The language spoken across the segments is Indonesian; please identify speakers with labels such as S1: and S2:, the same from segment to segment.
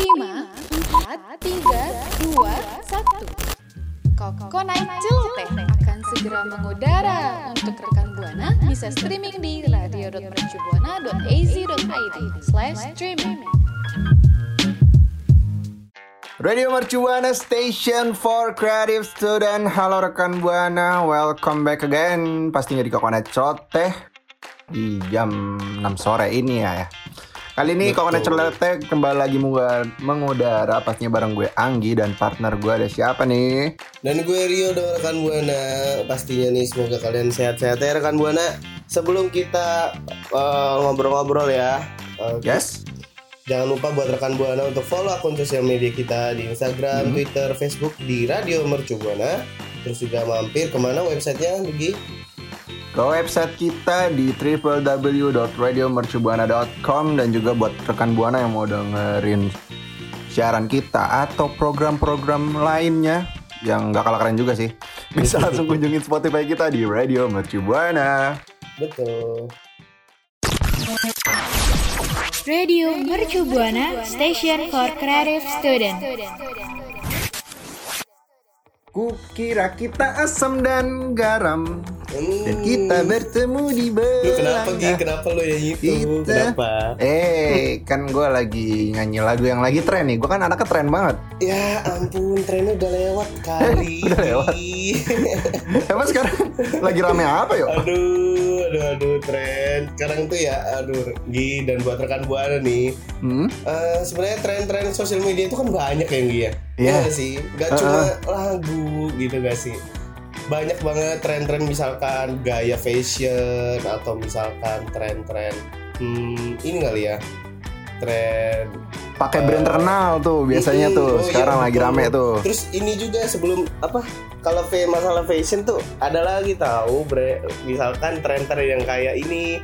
S1: 4, 3, 2, 1 Koko Night Celoteh akan segera mengudara. Untuk rekan Buana bisa streaming di radio.mercubuana.az.id slash streaming.
S2: Radio Mercubuana Station for Creative Student. Halo rekan Buana, welcome back again. Pastinya di Kokonet Celoteh Di jam 6 sore ini ya, ya. Kali ini Kokonet Celoteh kembali lagi mengudara Pastinya bareng gue Anggi dan partner gue ada siapa nih?
S3: Dan gue Rio dan rekan Buana Pastinya nih semoga kalian sehat-sehat ya rekan Buana Sebelum kita uh, ngobrol-ngobrol ya uh,
S2: Yes?
S3: Jangan lupa buat rekan Buana untuk follow akun sosial media kita di Instagram, Twitter, Facebook di Radio Mercu Buana. Terus juga mampir ke mana websitenya, Lugi?
S2: Ke website kita di www.radiomercubuana.com dan juga buat rekan Buana yang mau dengerin siaran kita atau program-program lainnya yang gak kalah keren juga sih bisa langsung kunjungin Spotify kita di Radio Mercubuana.
S3: Betul.
S4: Radio Mercu Buana Station for Creative Student.
S2: Kukira kita asam dan garam
S3: Hmm.
S2: dan kita bertemu di
S3: Lu kenapa. Gi? Kenapa lu yang itu?
S2: Kita-
S3: Kenapa?
S2: Eh, kan gue lagi nyanyi lagu yang lagi tren nih. Gue kan anaknya tren banget.
S3: Ya ampun, trennya udah lewat kali.
S2: Udah lewat. Emang sekarang lagi rame apa yuk?
S3: aduh, aduh, aduh, tren. Sekarang tuh ya, aduh, Gi dan buat rekan Buana nih.
S2: Hmm?
S3: Eh, sebenarnya tren-tren sosial media itu kan banyak ya Gi ya.
S2: Iya.
S3: Iya sih, gak
S2: Uh-uh.
S3: cuma lagu gitu gak sih. Banyak banget tren-tren misalkan gaya fashion atau misalkan tren-tren hmm, ini kali ya. Tren
S2: Pakai brand terkenal tuh biasanya
S3: Mm-mm.
S2: tuh.
S3: Oh, iya,
S2: Sekarang lagi
S3: betul.
S2: rame tuh.
S3: Terus ini juga sebelum apa? Kalau masalah fashion tuh ada lagi tahu, bre, misalkan tren-tren yang kayak ini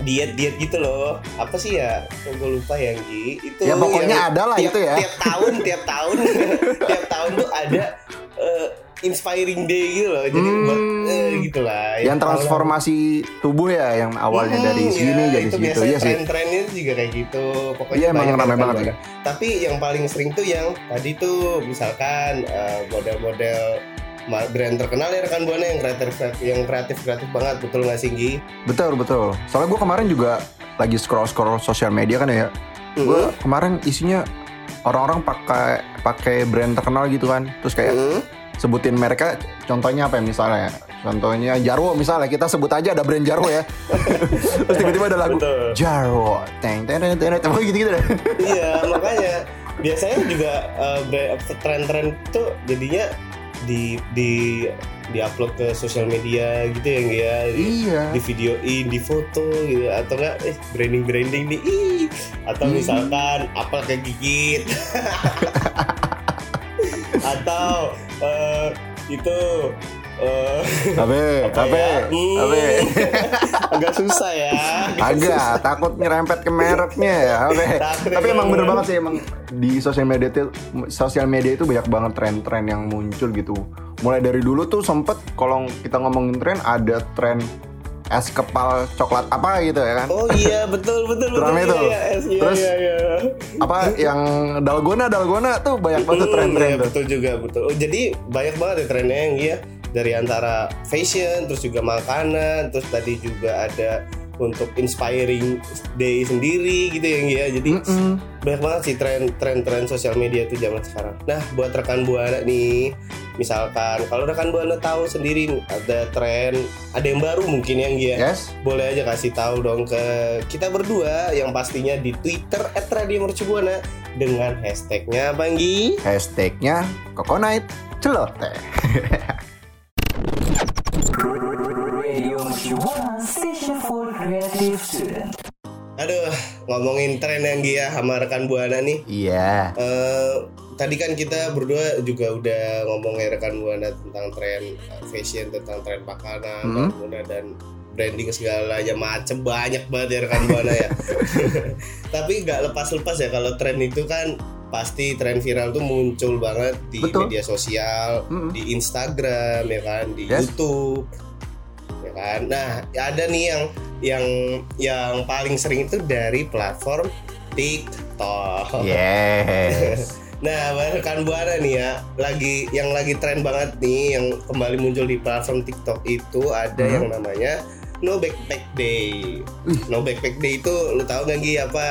S3: eh, diet-diet gitu loh. Apa sih ya? Kok Gue lupa yang Gi. Itu
S2: Ya, pokoknya
S3: yang
S2: ada lah
S3: tiap,
S2: itu ya.
S3: Tiap tahun, tiap tahun, tiap tahun tuh ada eh, inspiring day gitu loh. Jadi
S2: Hmm.
S3: buat eh, gitulah.
S2: Yang transformasi tubuh ya, yang awalnya
S3: Hmm,
S2: dari
S3: ya,
S2: sini jadi
S3: itu biasanya
S2: ya sih.
S3: tren-trennya juga kayak gitu. Pokoknya
S2: Iya, emang
S3: kan
S2: banget ya.
S3: Tapi yang paling sering tuh yang tadi tuh misalkan eh, model-model brand terkenal ya rekan buana yang kreatif yang kreatif kreatif banget betul nggak sih Gi?
S2: Betul betul. Soalnya gue kemarin juga lagi scroll scroll sosial media kan ya. Gue kemarin isinya orang-orang pakai pakai brand terkenal gitu kan. Terus kayak
S3: Hmm.
S2: sebutin mereka contohnya apa ya misalnya contohnya Jarwo misalnya kita sebut aja ada brand Jarwo ya terus tiba-tiba ada lagu
S3: Betul.
S2: Jarwo teng teng teng teng teng gitu gitu deh
S3: Iya makanya biasanya juga eh, bre- tren-tren tuh jadinya di di di upload ke sosial media gitu ya ya. Di-
S2: iya
S3: di videoin, di foto gitu atau enggak eh branding branding nih ih. atau
S2: Hmm.
S3: misalkan apa kegigit atau eh, itu eh,
S2: Abe, abe,
S3: ya? Hmm.
S2: abe.
S3: agak susah ya
S2: Agak takut nyerempet ke mereknya ya, abe.
S3: Takut
S2: Tapi emang bener
S3: Bang.
S2: banget sih emang di sosial media itu sosial media itu banyak banget tren-tren yang muncul gitu. Mulai dari dulu tuh sempet kalau kita ngomongin tren ada tren es kepal coklat apa gitu ya kan.
S3: oh iya betul betul betul iya,
S2: tuh.
S3: iya, iya,
S2: Terus,
S3: iya, iya.
S2: Apa yang dalgona dalgona tuh banyak banget
S3: Hmm,
S2: tren-tren
S3: iya, betul juga betul Oh, jadi banyak banget ya trennya yang iya dari antara fashion terus juga makanan terus tadi juga ada untuk inspiring day sendiri gitu ya ya jadi
S2: Mm-mm.
S3: banyak banget sih tren tren tren sosial media tuh zaman sekarang nah buat rekan buana nih misalkan kalau rekan buana tahu sendiri ada tren ada yang baru mungkin yang ya
S2: Yes.
S3: boleh aja kasih tahu dong ke kita berdua yang pastinya di Twitter @radiomercubuana dengan hashtagnya apa Nggi?
S2: Hashtagnya Coconut Celoteh.
S3: ngomongin tren yang Gia sama rekan Buana nih.
S2: Iya.
S3: Eh, tadi kan kita berdua juga udah ngomongin rekan Buana tentang tren eh, fashion, tentang tren makanan,
S2: Hmm.
S3: Buana dan branding segalanya macem banyak banget ya rekan Buana ya. Tapi nggak lepas-lepas ya kalau tren itu kan pasti tren viral tuh muncul banget di
S2: Betul.
S3: media sosial,
S2: Mm-mm.
S3: di Instagram ya kan, di
S2: Yes.
S3: YouTube. Kan. Nah, ada nih yang yang yang paling sering itu dari platform TikTok.
S2: Yes.
S3: Nah, rekan buana nih ya, lagi yang lagi tren banget nih, yang kembali muncul di platform TikTok itu ada
S2: Hmm.
S3: yang namanya No Backpack Day. No Backpack Day itu lu tahu nggak Gi apa?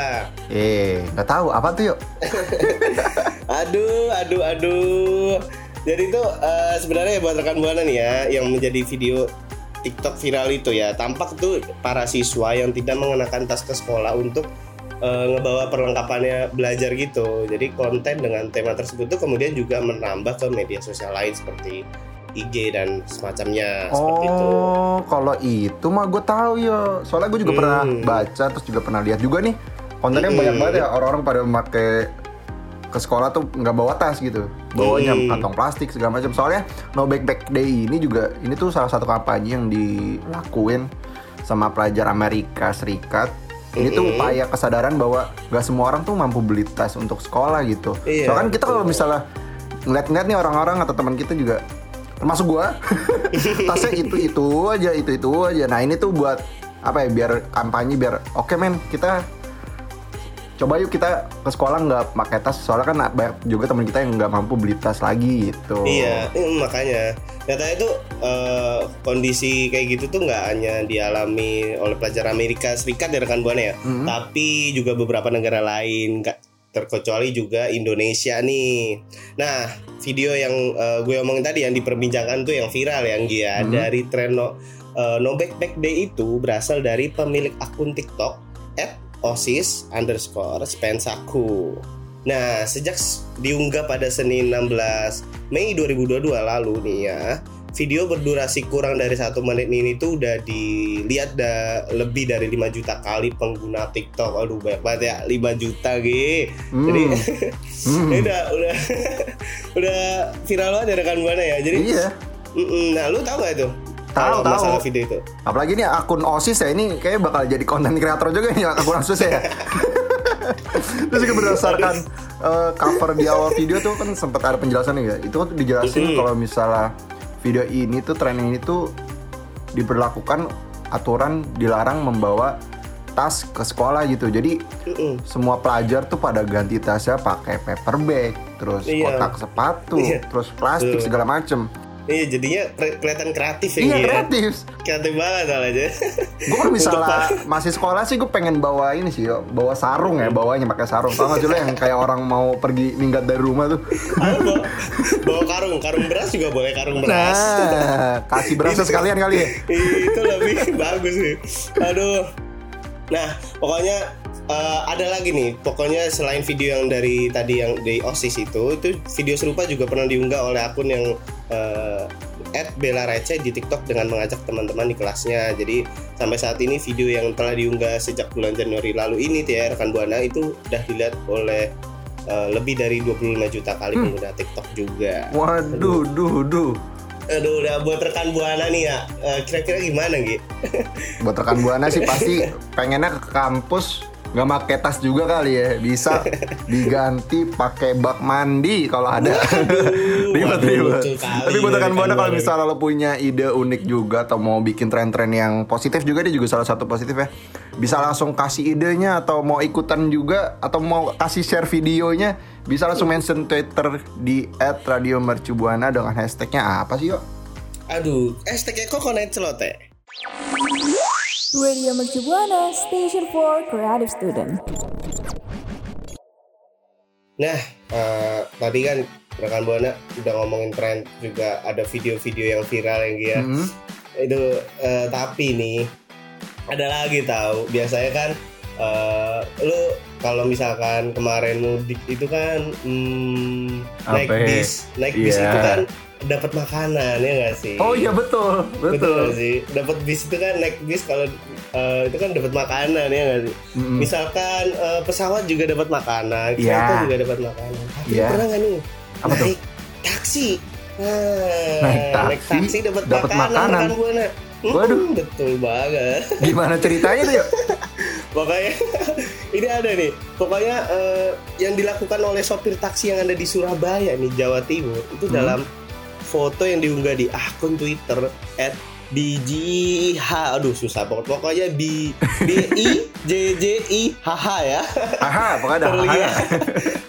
S2: eh, nggak tahu apa tuh yuk?
S3: Aduh, aduh, aduh. Jadi itu eh, sebenarnya buat rekan buana nih ya, yang menjadi video TikTok viral itu ya, tampak tuh para siswa yang tidak mengenakan tas ke sekolah untuk eh, ngebawa perlengkapannya belajar gitu. Jadi konten dengan tema tersebut tuh kemudian juga menambah ke media sosial lain seperti IG dan semacamnya seperti itu.
S2: Oh, kalau itu mah gue tahu ya. Soalnya gue juga
S3: Hmm.
S2: pernah baca, terus juga pernah lihat juga nih. Kontennya
S3: Hmm.
S2: banyak banget ya orang-orang pada pakai ke sekolah tuh nggak bawa tas gitu, bawanya
S3: Hmm.
S2: kantong plastik segala macam. Soalnya No Backpack Day ini juga ini tuh salah satu kampanye yang dilakuin sama pelajar Amerika Serikat. Ini tuh upaya kesadaran bahwa nggak semua orang tuh mampu beli tas untuk sekolah gitu.
S3: Iya,
S2: Soalnya kan kita kalau misalnya ngeliat-ngeliat nih orang-orang atau teman kita juga termasuk gua tasnya itu itu aja itu itu aja nah ini tuh buat apa ya biar kampanye biar oke men kita coba yuk kita ke sekolah nggak pakai tas soalnya kan banyak juga teman kita yang nggak mampu beli tas lagi gitu
S3: Iya, eh, makanya katanya itu eh, kondisi kayak gitu tuh nggak hanya dialami oleh pelajar Amerika Serikat ya rekan buana ya,
S2: Mhm.
S3: tapi juga beberapa negara lain, nggak terkecuali juga Indonesia nih. Nah, video yang eh, gue omongin tadi yang diperbincangkan tuh yang viral yang dia
S2: Mhm.
S3: dari tren no, eh, no Backpack Day itu berasal dari pemilik akun TikTok @osis underscore spensaku. Nah, sejak diunggah pada Senin 16 Mei 2022 lalu nih ya, video berdurasi kurang dari satu menit ini tuh udah dilihat da, lebih dari 5 juta kali pengguna TikTok. Aduh banyak banget ya, 5 juta gitu. Jadi
S2: Hmm.
S3: udah udah udah viral banget ya rekan buana ya. Jadi
S2: iya
S3: mm-mm. nah lu tahu gak itu?
S2: Tahu, tahu.
S3: Masalah video itu.
S2: apalagi nih akun osis ya ini kayak bakal jadi konten kreator juga nih akun osis ya terus juga berdasarkan eh, cover di awal video tuh kan sempat ada penjelasannya ya itu tuh dijelasin kalau misalnya video ini tuh tren ini tuh diberlakukan aturan dilarang membawa tas ke sekolah gitu jadi semua pelajar tuh pada ganti tasnya pakai paper bag terus
S3: Iya.
S2: kotak sepatu
S3: Iya.
S2: terus plastik
S3: Tuh.
S2: segala macem
S3: Iya jadinya kelihatan kreatif ya.
S2: iya
S3: Gi, ya.
S2: kreatif
S3: Kreatif banget soalnya.
S2: gue kalau misalnya masih sekolah sih gue pengen bawa ini sih yo, bawa sarung ya bawanya pakai sarung tau gak sih lo yang kayak orang mau pergi minggat dari rumah tuh
S3: Aku bawa, bawa karung, karung beras juga boleh karung beras.
S2: nah kasih berasnya sekalian kali ya
S3: itu lebih bagus sih. Aduh. Nah, pokoknya eh, ada lagi nih. Pokoknya selain video yang dari tadi yang dari OSIS itu, itu video serupa juga pernah diunggah oleh akun yang eh, Bella Receh di TikTok dengan mengajak teman-teman di kelasnya. Jadi sampai saat ini video yang telah diunggah sejak bulan Januari lalu ini ya rekan Buana itu udah dilihat oleh eh, lebih dari 25 juta kali pengguna TikTok juga.
S2: waduh duh duh
S3: Aduh, udah buat rekan Buana nih ya. eh, kira-kira gimana gitu?
S2: buat rekan buana sih pasti pengennya ke kampus nggak pakai tas juga kali ya. Bisa diganti pakai bak mandi kalau ada. Ribet ribet. tapi buat
S3: ya
S2: rekan
S3: rekan
S2: buana kalau misalnya lo punya ide unik juga atau mau bikin tren-tren yang positif juga dia juga salah satu positif ya. Bisa langsung kasih idenya atau mau ikutan juga atau mau kasih share videonya bisa langsung mention Twitter di @radiomercubuana dengan hashtagnya apa sih yo?
S3: Aduh, hashtagnya kok connect celote?
S5: Radio Mercu Buana, Station for Creative Student.
S3: Nah, eh, tadi kan rekan buana udah ngomongin tren juga ada video-video yang viral yang dia
S2: Mhm.
S3: itu eh, tapi nih ada lagi tahu biasanya kan eh, lu kalau misalkan kemarin mudik itu kan hmm, naik
S2: Apa?
S3: bis naik bis
S2: Iya.
S3: itu kan dapat makanan ya nggak sih
S2: oh iya betul
S3: betul
S2: betul
S3: nggak sih dapat bis itu kan naik bis kalau eh, itu kan dapat makanan ya nggak sih
S2: Mm-mm.
S3: misalkan eh, pesawat juga dapat makanan
S2: Iya.
S3: kereta juga dapat makanan tapi
S2: Iya.
S3: pernah nggak nih
S2: Apa tuh?
S3: naik taksi nah,
S2: Naik taksi,
S3: dapat
S2: dapat
S3: makanan,
S2: makanan.
S3: buana Hmm,
S2: Waduh.
S3: betul banget
S2: gimana ceritanya tuh
S3: pokoknya ini ada nih pokoknya eh, yang dilakukan oleh sopir taksi yang ada di Surabaya nih Jawa Timur itu
S2: Hmm.
S3: dalam foto yang diunggah di akun Twitter BJH aduh susah banget. Pokoknya B B I J J I H H ya.
S2: Aha, pokoknya ada
S3: terlihat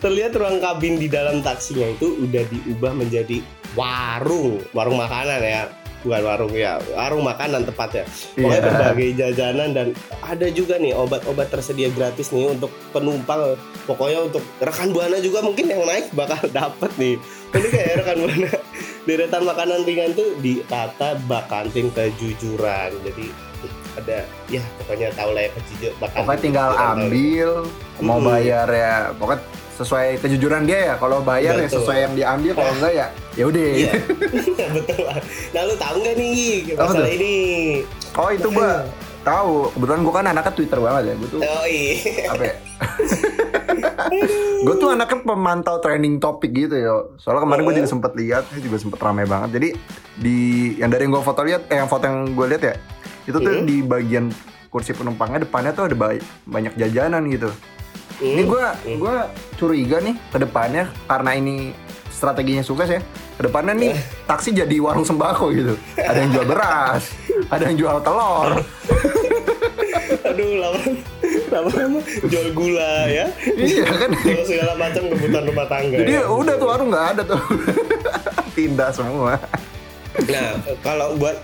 S3: terlihat ruang kabin di dalam taksinya itu udah diubah menjadi warung warung makanan ya bukan warung ya warung makanan tepatnya. Pokoknya
S2: Iya.
S3: berbagai jajanan dan ada juga nih obat-obat tersedia gratis nih untuk penumpang. Pokoknya untuk rekan buana juga mungkin yang naik bakal dapet nih. Ini kayak rekan buana deretan makanan ringan tuh ditata bak kantin kejujuran. Jadi ada ya pokoknya tahu lah ya kejujur bak kantin
S2: Pokoknya tinggal
S3: kejujuran.
S2: ambil, mau bayar ya, pokoknya sesuai kejujuran dia ya. Kalau bayar ya
S3: Betul.
S2: sesuai yang diambil, kalau enggak ya ya udah.
S3: Iya, betul. Nah lu tahu nggak nih masalah
S2: tuh?
S3: ini?
S2: Oh itu gua tahu. Kebetulan gua kan anaknya Twitter banget ya. Gua tuh
S3: Oh iya.
S2: apa ya? gue tuh anaknya pemantau trending topik gitu ya. Soalnya kemarin gue
S3: Oh.
S2: juga sempet lihat, ini juga sempet ramai banget. Jadi di yang dari yang gue foto lihat, eh yang foto yang gue lihat ya, itu tuh
S3: Hmm.
S2: di bagian kursi penumpangnya depannya tuh ada ba- banyak jajanan gitu. Ini gue gue curiga nih ke depannya karena ini strateginya sukses ya. Ke depannya nih taksi jadi warung sembako gitu. Ada yang jual beras, ada yang jual telur.
S3: Aduh lama lama-lama jual gula ya.
S2: iya kan?
S3: Jual segala macam kebutuhan rumah tangga.
S2: Jadi
S3: ya.
S2: udah tuh warung nggak ada tuh. Pindah semua.
S3: Nah kalau buat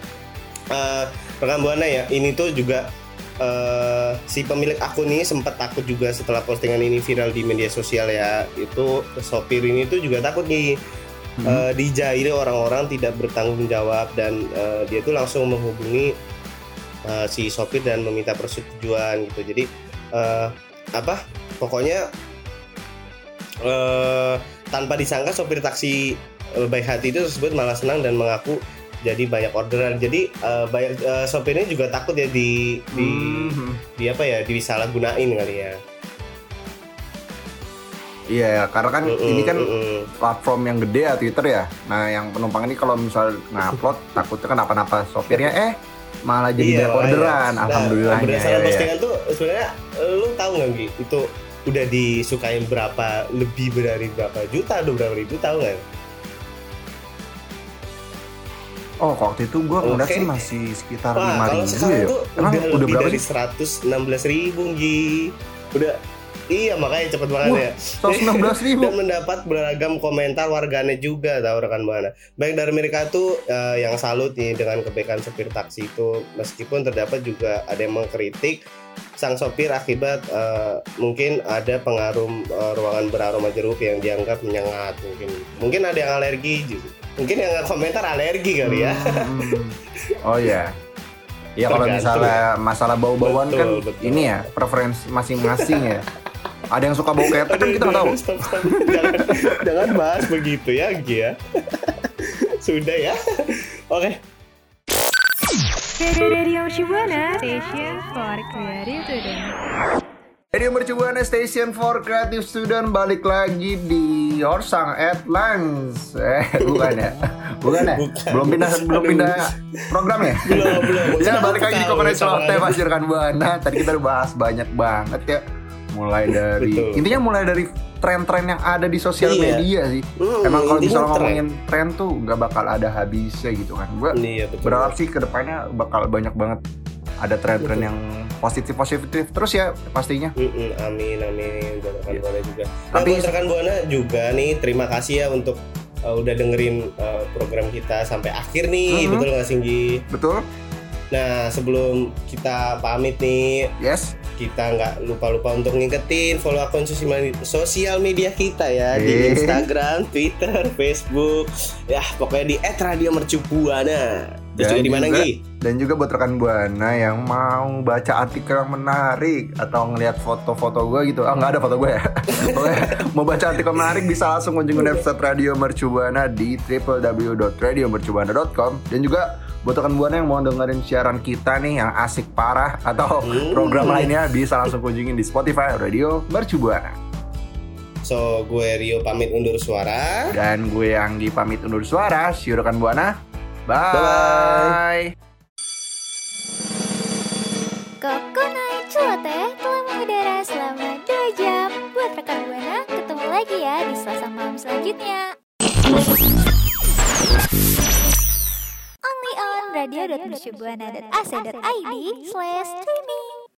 S3: rekan buana ya, ini tuh juga eh, si pemilik akun ini sempat takut juga setelah postingan ini viral di media sosial ya. Itu sopir ini tuh juga takut nih eh, dijaili orang-orang tidak bertanggung jawab dan eh, dia tuh langsung menghubungi eh, si sopir dan meminta persetujuan gitu. Jadi eh, apa? Pokoknya eh, tanpa disangka sopir taksi baik hati itu tersebut malah senang dan mengaku jadi banyak orderan. Jadi eh, banyak eh, sopirnya juga takut ya di di
S2: Hmm.
S3: di apa ya disalahgunain kali ya.
S2: Iya, ya, karena kan
S3: Mm-mm,
S2: ini kan
S3: mm-mm.
S2: platform yang gede ya Twitter ya. Nah, yang penumpang ini kalau misal ngupload takutnya kenapa-napa sopirnya eh malah jadi
S3: Iya,
S2: banyak orderan.
S3: Nah,
S2: Alhamdulillahnya.
S3: berdasarkan
S2: ya, ya.
S3: postingan tuh sebenarnya eh, lu tahu nggak Gi? Itu udah disukain berapa lebih dari berapa juta atau berapa ribu tahu nggak?
S2: Oh, waktu itu gua ngeliat
S3: Oke.
S2: sih masih sekitar lima ribu ya. Emang
S3: udah,
S2: udah
S3: lebih
S2: berapa
S3: dari
S2: sih?
S3: 116 ribu Gi. Udah iya makanya cepet banget
S2: Wah,
S3: ya.
S2: 116 ribu.
S3: dan mendapat beragam komentar warganet juga tahu rekan buana. Baik dari mereka tuh eh, yang salut nih dengan kebaikan sopir taksi itu meskipun terdapat juga ada yang mengkritik sang sopir akibat eh, mungkin ada pengaruh eh, ruangan beraroma jeruk yang dianggap menyengat mungkin mungkin ada yang alergi juga. Mungkin yang komentar alergi kali ya.
S2: Hmm. Oh iya. Ya kalau
S3: Tergantung
S2: misalnya masalah bau-bauan
S3: Betul,
S2: kan
S3: betul.
S2: ini ya preferensi masing-masing ya. Ada yang suka bau ketek kan kita nggak tahu.
S3: Stop, stop. jangan, jangan bahas begitu ya, Gi ya. Sudah ya. Oke.
S4: Radio Shibuana Station for Creative Student.
S2: Radio Mercubuana Station for Creative Student balik lagi di Yorsang at Lunch. Eh, bukan ya? Bukan ya?
S3: Bukan.
S2: Belum pindah belum pindah program ya?
S3: Belum, belum.
S2: ya balik lagi di Celoteh
S3: ada?
S2: Mas Rekan Buana. Tadi kita udah bahas banyak banget ya. Mulai dari
S3: Betul.
S2: intinya mulai dari tren-tren yang ada di sosial
S3: Iya.
S2: media sih.
S3: Hmm,
S2: Emang kalau misalnya
S3: tren.
S2: ngomongin tren tuh nggak bakal ada habisnya gitu kan. Gue
S3: Iya,
S2: berharap sih ke depannya bakal banyak banget ada tren-tren yang positif positif terus ya pastinya.
S3: Mm-mm, amin amin buat rekan
S2: Iya.
S3: buana juga. Nah,
S2: Tapi-
S3: rekan buana juga nih terima kasih ya untuk uh, udah dengerin uh, program kita sampai akhir nih,
S2: Mhm.
S3: betul nggak Singgi?
S2: Betul?
S3: Nah sebelum kita pamit nih,
S2: Yes.
S3: kita nggak lupa-lupa untuk ngingetin follow akun sosial media, kita ya di. Instagram, Twitter, Facebook, ya pokoknya di @radiomercubuana. Terus juga di mana Gi?
S2: dan juga buat rekan buana yang mau baca artikel yang menarik atau ngelihat foto-foto gue gitu, ah nggak ada foto gue ya. Mau baca artikel menarik bisa langsung kunjungi website Radio Mercubuana di www.radiomercubuana.com dan juga buat rekan buana yang mau dengerin siaran kita nih yang asik parah atau
S3: Hmm.
S2: program lainnya bisa langsung kunjungin di Spotify Radio Mercubuana.
S3: So gue Rio pamit undur suara.
S2: Dan gue Anggi pamit undur suara. See you rekan buana. Bye.
S3: Bye-bye.
S6: Kokonai Celoteh telah mengudara selama 2 jam. Buat rekan Buana, ketemu lagi ya di Selasa malam selanjutnya. Only on Radio radio.mercubuana.ac.id slash streaming.